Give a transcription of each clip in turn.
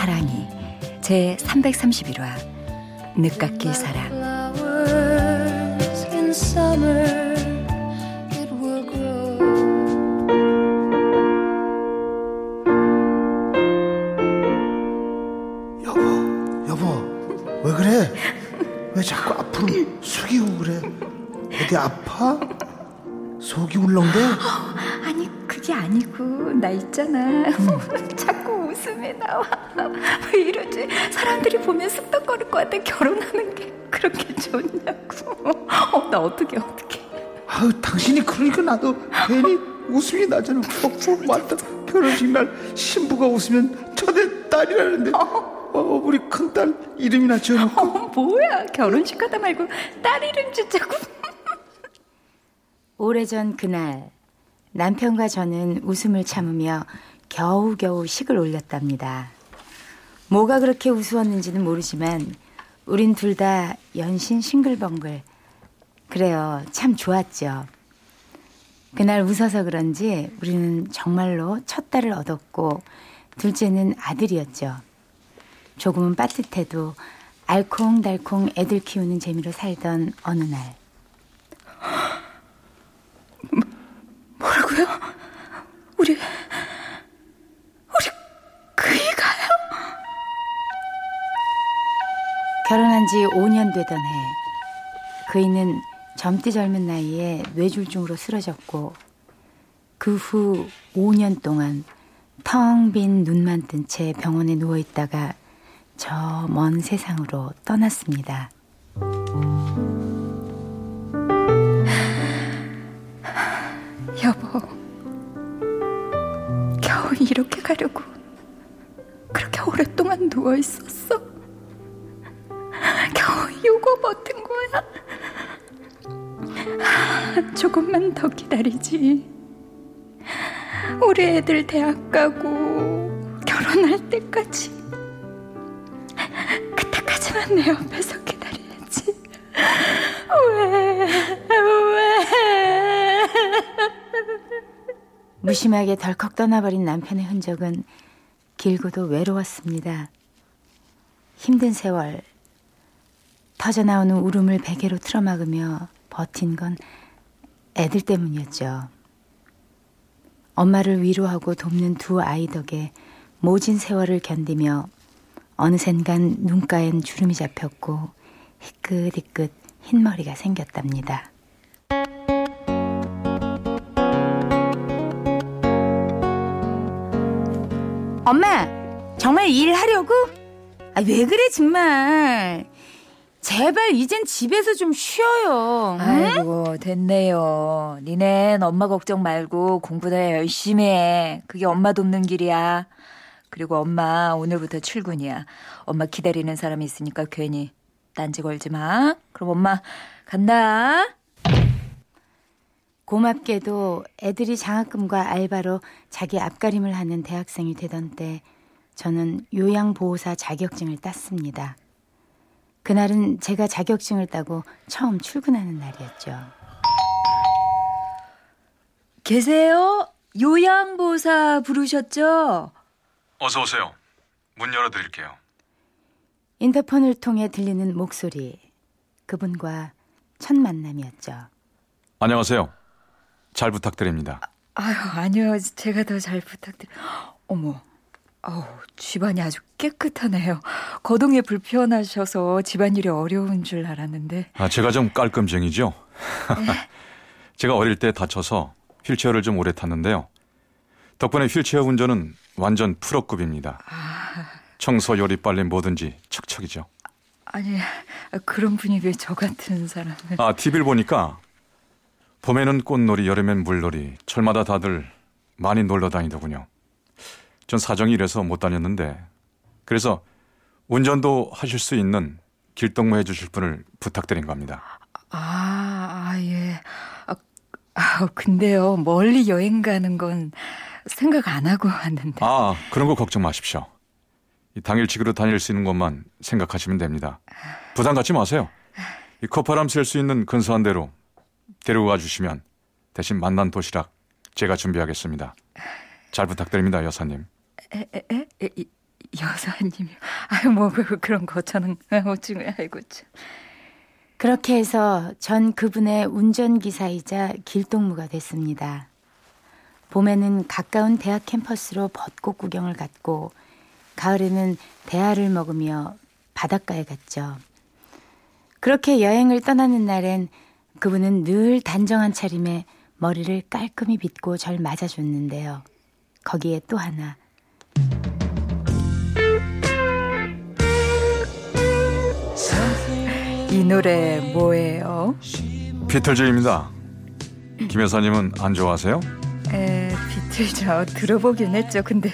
사랑이 제 331화 늦깎이 사랑 여보, 여보, 왜 그래? 왜 자꾸 앞으로 숙이고 그래? 어디 아파? 속이 울렁대? 아니 그게 아니고 나 있잖아 자 꾸 웃음이 나와 왜 이러지 사람들이 보면 쑥덕거릴 것 같아 결혼하는 게 그렇게 좋냐고 어, 나 어떻게 어떻게 아유, 당신이 그러니까 나도 괜히 웃음이 나잖아. 어, 맞다. 결혼식 날 신부가 웃으면 첫애 딸이라는데. 어, 우리 큰딸 이름이나 지어놓고. 어, 뭐야 결혼식 하다 말고 딸 이름 짓자고 오래전 그날 남편과 저는 웃음을 참으며 겨우겨우 식을 올렸답니다. 뭐가 그렇게 우스웠는지는 모르지만 우린 둘 다 연신 싱글벙글. 그래요. 참 좋았죠. 그날 웃어서 그런지 우리는 정말로 첫 딸을 얻었고 둘째는 아들이었죠. 조금은 빠듯해도 알콩달콩 애들 키우는 재미로 살던 어느 날. 뭐라고요? 우리 우리 그이 가요? 결혼한 지 5년 되던 해 그이는 젊디 젊은 나이에 뇌졸중으로 쓰러졌고 그 후 5년 동안 텅 빈 눈만 뜬 채 병원에 누워 있다가 저 먼 세상으로 떠났습니다. 여보, 겨우 이렇게 가려고 그렇게 오랫동안 누워 있었어. 이거 버틴 거야. 아, 조금만 더 기다리지. 우리 애들 대학 가고 결혼할 때까지. 그때까지만 내 옆에서 기다려야지. 왜, 왜. 무심하게 덜컥 떠나버린 남편의 흔적은 길고도 외로웠습니다. 힘든 세월, 터져나오는 울음을 베개로 틀어막으며 버틴 건 애들 때문이었죠. 엄마를 위로하고 돕는 두 아이 덕에 모진 세월을 견디며 어느샌간 눈가엔 주름이 잡혔고 희끗희끗 흰머리가 생겼답니다. 엄마, 정말 일하려고? 아, 왜 그래, 정말. 제발 이젠 집에서 좀 쉬어요. 응? 아이고 됐네요. 니넨 엄마 걱정 말고 공부나 열심히 해. 그게 엄마 돕는 길이야. 그리고 엄마 오늘부터 출근이야. 엄마 기다리는 사람이 있으니까 괜히 딴지 걸지 마. 그럼 엄마 간다. 고맙게도 애들이 장학금과 알바로 자기 앞가림을 하는 대학생이 되던 때 저는 요양보호사 자격증을 땄습니다. 그날은 제가 자격증을 따고 처음 출근하는 날이었죠. 계세요? 요양보사 부르셨죠? 어서 오세요. 문 열어드릴게요. 인터폰을 통해 들리는 목소리. 그분과 첫 만남이었죠. 안녕하세요. 잘 부탁드립니다. 아유 아니요 제가 더 잘 부탁드려. 어머, 아우 집안이 아주 깨끗하네요. 거동에 불편하셔서 집안일이 어려운 줄 알았는데. 아, 제가 좀 깔끔쟁이죠? 제가 어릴 때 다쳐서 휠체어를 좀 오래 탔는데요. 덕분에 휠체어 운전은 완전 프로급입니다. 청소, 요리, 빨래 뭐든지 척척이죠. 아니 그런 분이 왜 저 같은 사람을? 아, TV를 보니까 봄에는 꽃놀이, 여름엔 물놀이, 철마다 다들 많이 놀러 다니더군요. 전 사정이 이래서 못 다녔는데 그래서 운전도 하실 수 있는 길동무 해주실 분을 부탁드린 겁니다. 아, 아 예. 아, 아, 근데요, 멀리 여행 가는 건 생각 안 하고 왔는데. 아, 그런 거 걱정 마십시오. 이 당일치기로 다닐 수 있는 것만 생각하시면 됩니다. 부담 갖지 마세요. 이 컵바람 쐴 수 있는 근사한 데로 데리고 가주시면 대신 만난 도시락 제가 준비하겠습니다. 잘 부탁드립니다, 여사님. 에, 에, 에? 에 이, 여사님이 아유 뭐 그, 그런 거 저는 어찌 아이고 참. 그렇게 해서 전 그분의 운전기사이자 길동무가 됐습니다. 봄에는 가까운 대학 캠퍼스로 벚꽃 구경을 갔고 가을에는 대하를 먹으며 바닷가에 갔죠. 그렇게 여행을 떠나는 날엔 그분은 늘 단정한 차림에 머리를 깔끔히 빗고 절 맞아줬는데요. 거기에 또 하나. 이 노래 뭐예요? 비틀즈입니다. 김 여사님은 안 좋아하세요? 에, 비틀죠. 들어보긴 했죠. 근데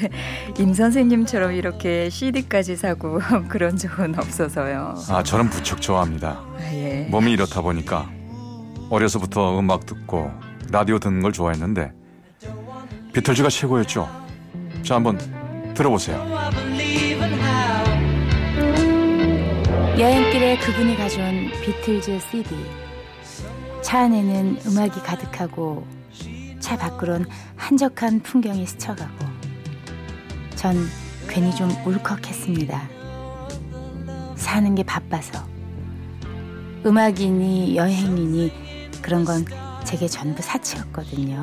임 선생님처럼 이렇게 CD까지 사고 그런 적은 없어서요. 아, 저는 무척 좋아합니다. 아, 예. 몸이 이렇다 보니까 어려서부터 음악 듣고 라디오 듣는 걸 좋아했는데 비틀즈가 최고였죠. 자, 한번 들어보세요. 여행길에 그분이 가져온 비틀즈 CD. 차 안에는 음악이 가득하고 차 밖으론 한적한 풍경이 스쳐가고 전 괜히 좀 울컥했습니다. 사는 게 바빠서 음악이니 여행이니 그런 건 제게 전부 사치였거든요.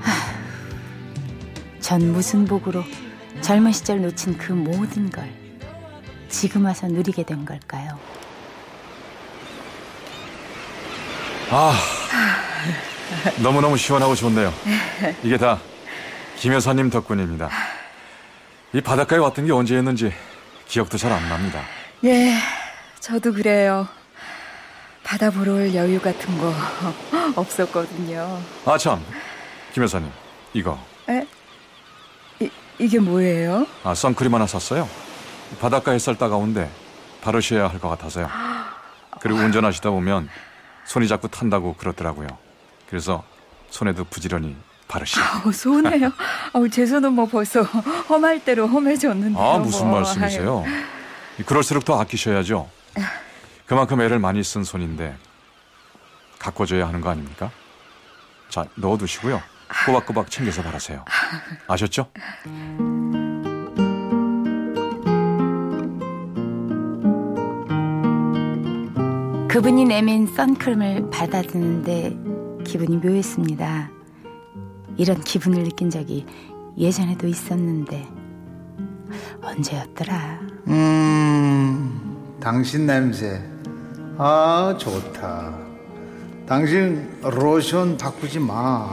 하, 전 무슨 복으로 젊은 시절 놓친 그 모든 걸 지금 와서 누리게 된 걸까요? 아, 너무너무 시원하고 좋네요. 이게 다 김 여사님 덕분입니다. 이 바닷가에 왔던 게 언제였는지 기억도 잘 안 납니다. 예, 저도 그래요. 바다 보러 올 여유 같은 거 없었거든요. 아, 참. 김 여사님, 이거. 에? 이, 이게 뭐예요? 아, 선크림 하나 샀어요. 바닷가 햇살 따가운데 바르셔야 할 것 같아서요. 그리고 운전하시다 보면 손이 자꾸 탄다고 그러더라고요. 그래서 손에도 부지런히 바르시고. 어, 손해요. 어, 제 손은 뭐 벌써 험할 대로 험해졌는데. 아, 무슨 말씀이세요? 그럴수록 더 아끼셔야죠. 그만큼 애를 많이 쓴 손인데 가꿔줘야 하는 거 아닙니까? 자, 넣어두시고요. 꼬박꼬박 챙겨서 바르세요. 아셨죠? 그분이 내민 선크림을 받아드는데 기분이 묘했습니다. 이런 기분을 느낀 적이 예전에도 있었는데 언제였더라? 음, 당신 냄새. 아, 좋다. 당신 로션 바꾸지 마.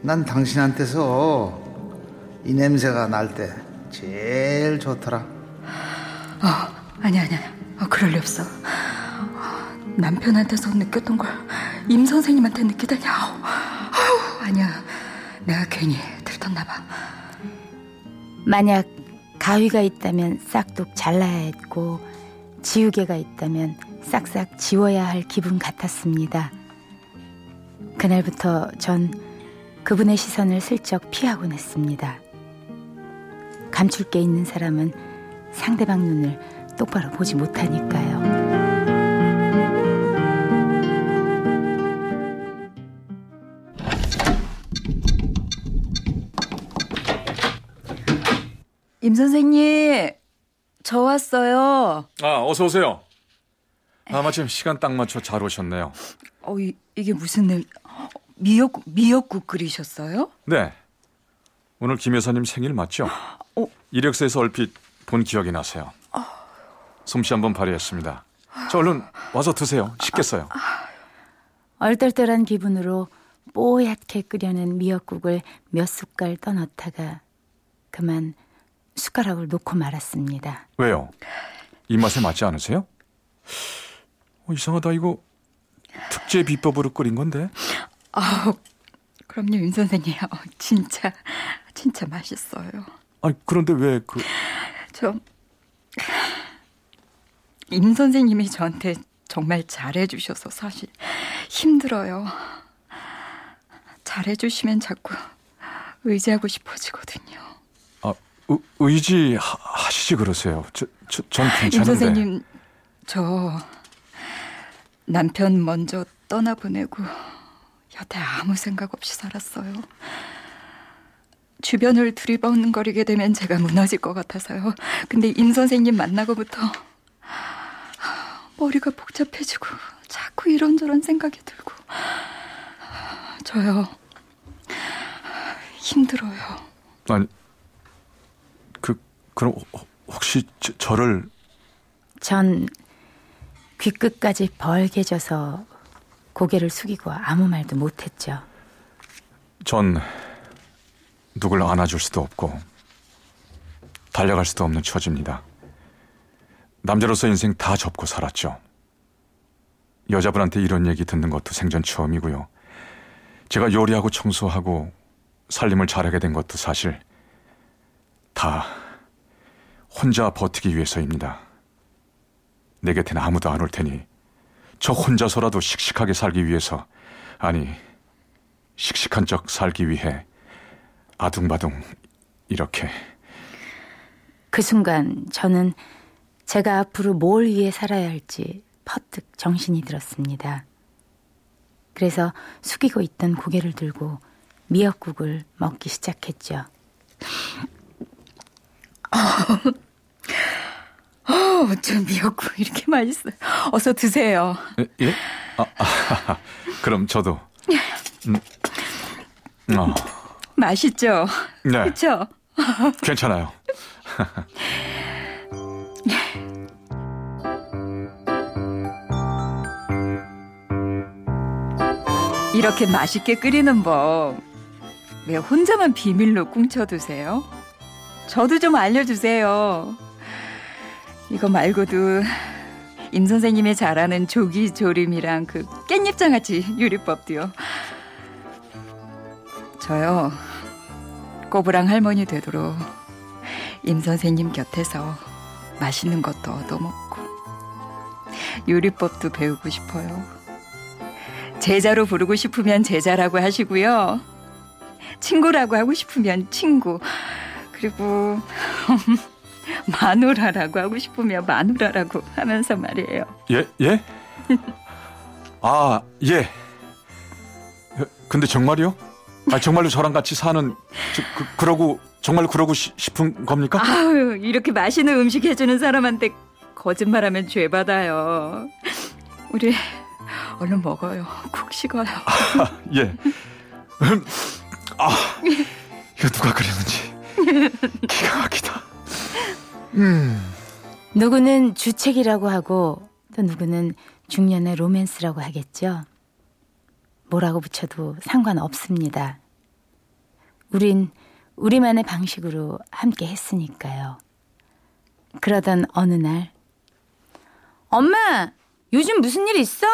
난 당신한테서 이 냄새가 날 때 제일 좋더라. 어, 아니 아니 아니. 어, 그럴 리 없어. 어, 남편한테서 느꼈던 걸 임 선생님한테 느끼다니. 아우, 아우, 아니야. 내가 괜히 들떴나 봐. 만약 가위가 있다면 싹둑 잘라야 했고 지우개가 있다면 싹싹 지워야 할 기분 같았습니다. 그날부터 전 그분의 시선을 슬쩍 피하곤 했습니다. 감출 게 있는 사람은 상대방 눈을 똑바로 보지 못하니까요. 임 선생님, 저 왔어요. 아, 어서 오세요. 아, 마침 시간 딱 맞춰 잘 오셨네요. 어, 이, 이게 무슨 일? 미역국, 미역국 끓이셨어요? 네. 오늘 김 여사님 생일 맞죠? 어. 이력서에서 얼핏 본 기억이 나세요. 솜씨 한번 발휘했습니다. 저 얼른 와서 드세요. 식겠어요. 얼떨떨한 기분으로 뽀얗게 끓여낸 미역국을 몇 숟갈 떠넣다가 그만 숟가락을 놓고 말았습니다. 왜요? 입맛에 맞지 않으세요? 어, 이상하다 이거 특제 비법으로 끓인 건데. 아, 그럼요, 임 선생님. 어, 진짜, 진짜 맛있어요. 아니 그런데 왜 그? 저, 임 선생님이 저한테 정말 잘해주셔서 사실 힘들어요. 잘해주시면 자꾸 의지하고 싶어지거든요. 아, 의, 의지 하, 시지 그러세요. 저, 저, 전 괜찮은데. 임 선생님, 저 남편 먼저 떠나보내고 여태 아무 생각 없이 살았어요. 주변을 두리번거리게 되면 제가 무너질 것 같아서요. 근데 임 선생님 만나고부터 머리가 복잡해지고 자꾸 이런저런 생각이 들고 저요 힘들어요. 아니 그 그럼 혹시 저, 저를 전 귀끝까지 벌게 져서 고개를 숙이고 아무 말도 못했죠. 전 누굴 안아줄 수도 없고 달려갈 수도 없는 처지입니다. 남자로서 인생 다 접고 살았죠. 여자분한테 이런 얘기 듣는 것도 생전 처음이고요. 제가 요리하고 청소하고 살림을 잘하게 된 것도 사실 다 혼자 버티기 위해서입니다. 내 곁에는 아무도 안 올 테니 저 혼자서라도 씩씩하게 살기 위해서 아니 씩씩한 척 살기 위해 아둥바둥 이렇게 그 순간 저는 제가 앞으로 뭘 위해 살아야 할지 퍼뜩 정신이 들었습니다. 그래서 숙이고 있던 고개를 들고 미역국을 먹기 시작했죠. 어, 저 미역국 이렇게 맛있어요. 어서 드세요. 예? 아, 아, 그럼 저도. 음, 어. 맛있죠? 네. 그렇죠? 괜찮아요. 이렇게 맛있게 끓이는 법. 왜 혼자만 비밀로 꿍쳐 두세요? 저도 좀 알려주세요. 이거 말고도 임 선생님이 잘하는 조기 조림이랑 그 깻잎장아찌 요리법도요. 저요 꼬부랑 할머니 되도록 임 선생님 곁에서 맛있는 것도 얻어먹고 요리법도 배우고 싶어요. 제자로 부르고 싶으면 제자라고 하시고요. 친구라고 하고 싶으면 친구. 그리고 마누라라고 하고 싶으면 마누라라고 하면서 말이에요. 예, 예? 아, 예. 근데 정말이요? 아, 정말로 저랑 같이 사는, 저, 그, 그러고, 정말 그러고 시, 싶은 겁니까? 아유, 이렇게 맛있는 음식 해주는 사람한테 거짓말하면 죄 받아요. 우리, 얼른 먹어요. 국 식어요. 아, 예. 음, 아, 이거 누가 그렸는지. 기가 막히다. 음. 누구는 주책이라고 하고 또 누구는 중년의 로맨스라고 하겠죠. 뭐라고 붙여도 상관없습니다. 우린 우리만의 방식으로 함께 했으니까요. 그러던 어느 날, 엄마! 요즘 무슨 일 있어?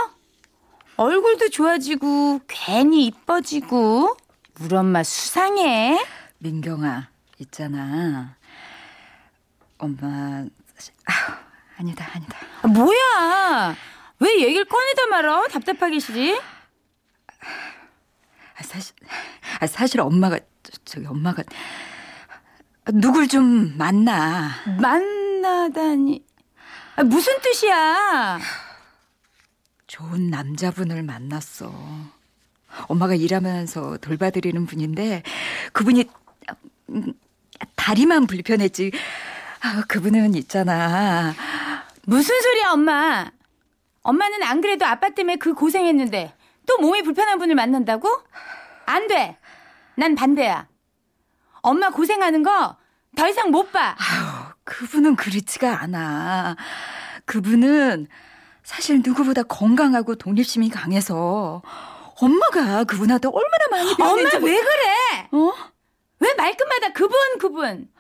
얼굴도 좋아지고, 괜히 이뻐지고, 우리 엄마 수상해. 민경아, 있잖아. 엄마, 아 아니다, 아니다. 아, 뭐야? 왜 얘기를 꺼내다 말어? 답답하기 싫이? 아, 사실, 아, 사실 엄마가, 저 기 엄마가, 누굴 좀 만나. 만나다니. 아, 무슨 뜻이야? 좋은 남자분을 만났어. 엄마가 일하면서 돌봐드리는 분인데, 그분이, 음, 다리만 불편했지. 아, 그분은 있잖아. 무슨 소리야, 엄마? 엄마는 안 그래도 아빠 때문에 그 고생했는데 또 몸이 불편한 분을 만난다고? 안 돼. 난 반대야. 엄마 고생하는 거 더 이상 못 봐. 아유, 그분은 그렇지가 않아. 그분은 사실 누구보다 건강하고 독립심이 강해서 엄마가 그분한테 얼마나 많이 배웠는지 엄마 왜 그래? 어? 왜 말끝마다 그분 그분?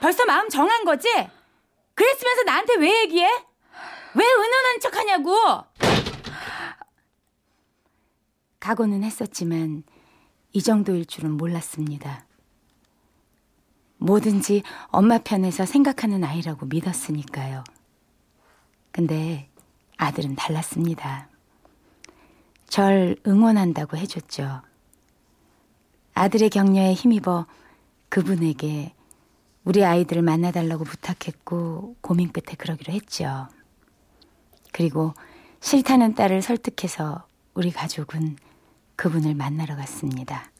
벌써 마음 정한 거지? 그랬으면서 나한테 왜 얘기해? 왜 은은한 척 하냐고! 각오는 했었지만 이 정도일 줄은 몰랐습니다. 뭐든지 엄마 편에서 생각하는 아이라고 믿었으니까요. 근데 아들은 달랐습니다. 절 응원한다고 해줬죠. 아들의 격려에 힘입어 그분에게 우리 아이들을 만나달라고 부탁했고 고민 끝에 그러기로 했죠. 그리고 싫다는 딸을 설득해서 우리 가족은 그분을 만나러 갔습니다.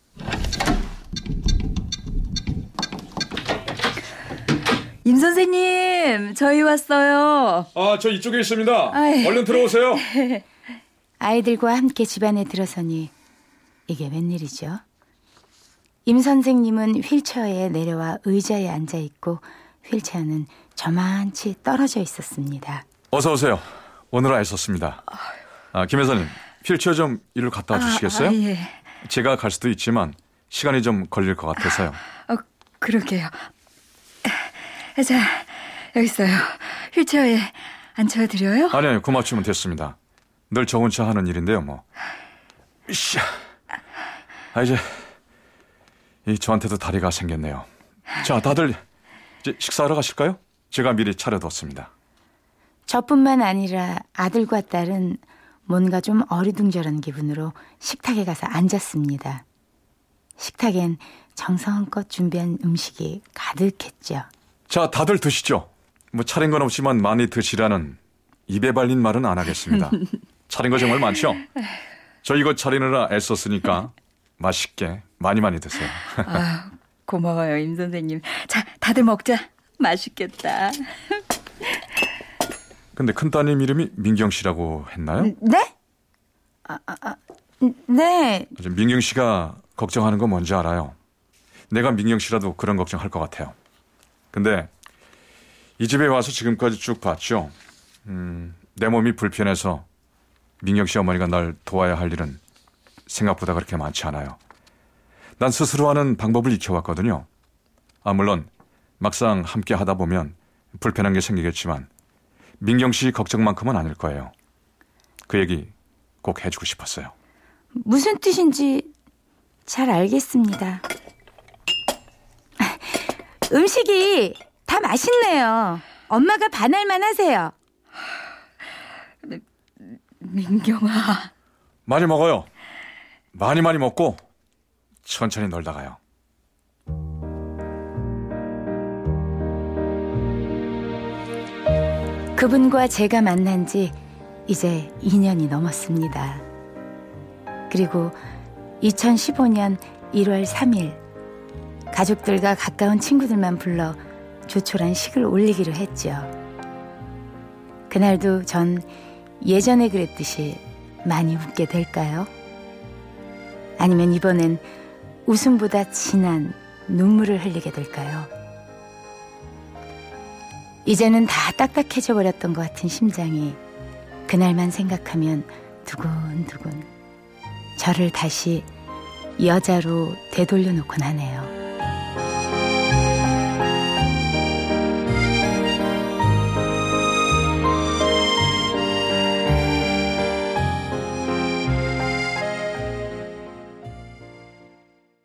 임 선생님, 저희 왔어요. 아, 저 이쪽에 있습니다. 아이. 얼른 들어오세요. 아이들과 함께 집안에 들어서니 이게 웬일이죠? 임 선생님은 휠체어에 내려와 의자에 앉아 있고 휠체어는 저만치 떨어져 있었습니다. 어서 오세요. 오늘은 애썼습니다. 아, 김 회사님, 휠체어 좀 이리로 갖다 와 주시겠어요? 아, 예. 제가 갈 수도 있지만 시간이 좀 걸릴 것 같아서요. 어, 그러게요. 자, 여기 있어요. 휠체어에 앉혀드려요? 아니, 아니, 고맙추면 됐습니다. 늘 저 혼자 하는 일인데요, 뭐. 으쌰. 아, 이제, 이 저한테도 다리가 생겼네요. 자, 다들 이제 식사하러 가실까요? 제가 미리 차려뒀습니다. 저뿐만 아니라 아들과 딸은 뭔가 좀 어리둥절한 기분으로 식탁에 가서 앉았습니다. 식탁엔 정성껏 준비한 음식이 가득했죠. 자, 다들 드시죠. 뭐 차린 건 없지만 많이 드시라는 입에 발린 말은 안 하겠습니다. 차린 거 정말 많죠? 저 이거 차리느라 애썼으니까 맛있게 많이 많이 드세요. 아, 고마워요, 임 선생님. 자, 다들 먹자. 맛있겠다. 근데 큰따님 이름이 민경 씨라고 했나요? 네? 아, 아, 아, 네. 민경 씨가 걱정하는 거 뭔지 알아요. 내가 민경 씨라도 그런 걱정할 것 같아요. 근데 이 집에 와서 지금까지 쭉 봤죠. 음, 내 몸이 불편해서 민경 씨 어머니가 날 도와야 할 일은 생각보다 그렇게 많지 않아요. 난 스스로 하는 방법을 익혀왔거든요. 아, 물론 막상 함께 하다 보면 불편한 게 생기겠지만 민경 씨 걱정만큼은 아닐 거예요. 그 얘기 꼭 해주고 싶었어요. 무슨 뜻인지 잘 알겠습니다. 음식이 다 맛있네요. 엄마가 반할만 하세요. 민경아. 많이 먹어요. 많이 많이 먹고 천천히 놀다 가요. 그분과 제가 만난 지 이제 2년이 넘었습니다. 그리고 2015년 1월 3일 가족들과 가까운 친구들만 불러 조촐한 식을 올리기로 했죠. 그날도 전 예전에 그랬듯이 많이 웃게 될까요? 아니면 이번엔 웃음보다 진한 눈물을 흘리게 될까요? 이제는 다 딱딱해져 버렸던 것 같은 심장이 그날만 생각하면 두근두근 저를 다시 여자로 되돌려 놓곤 하네요.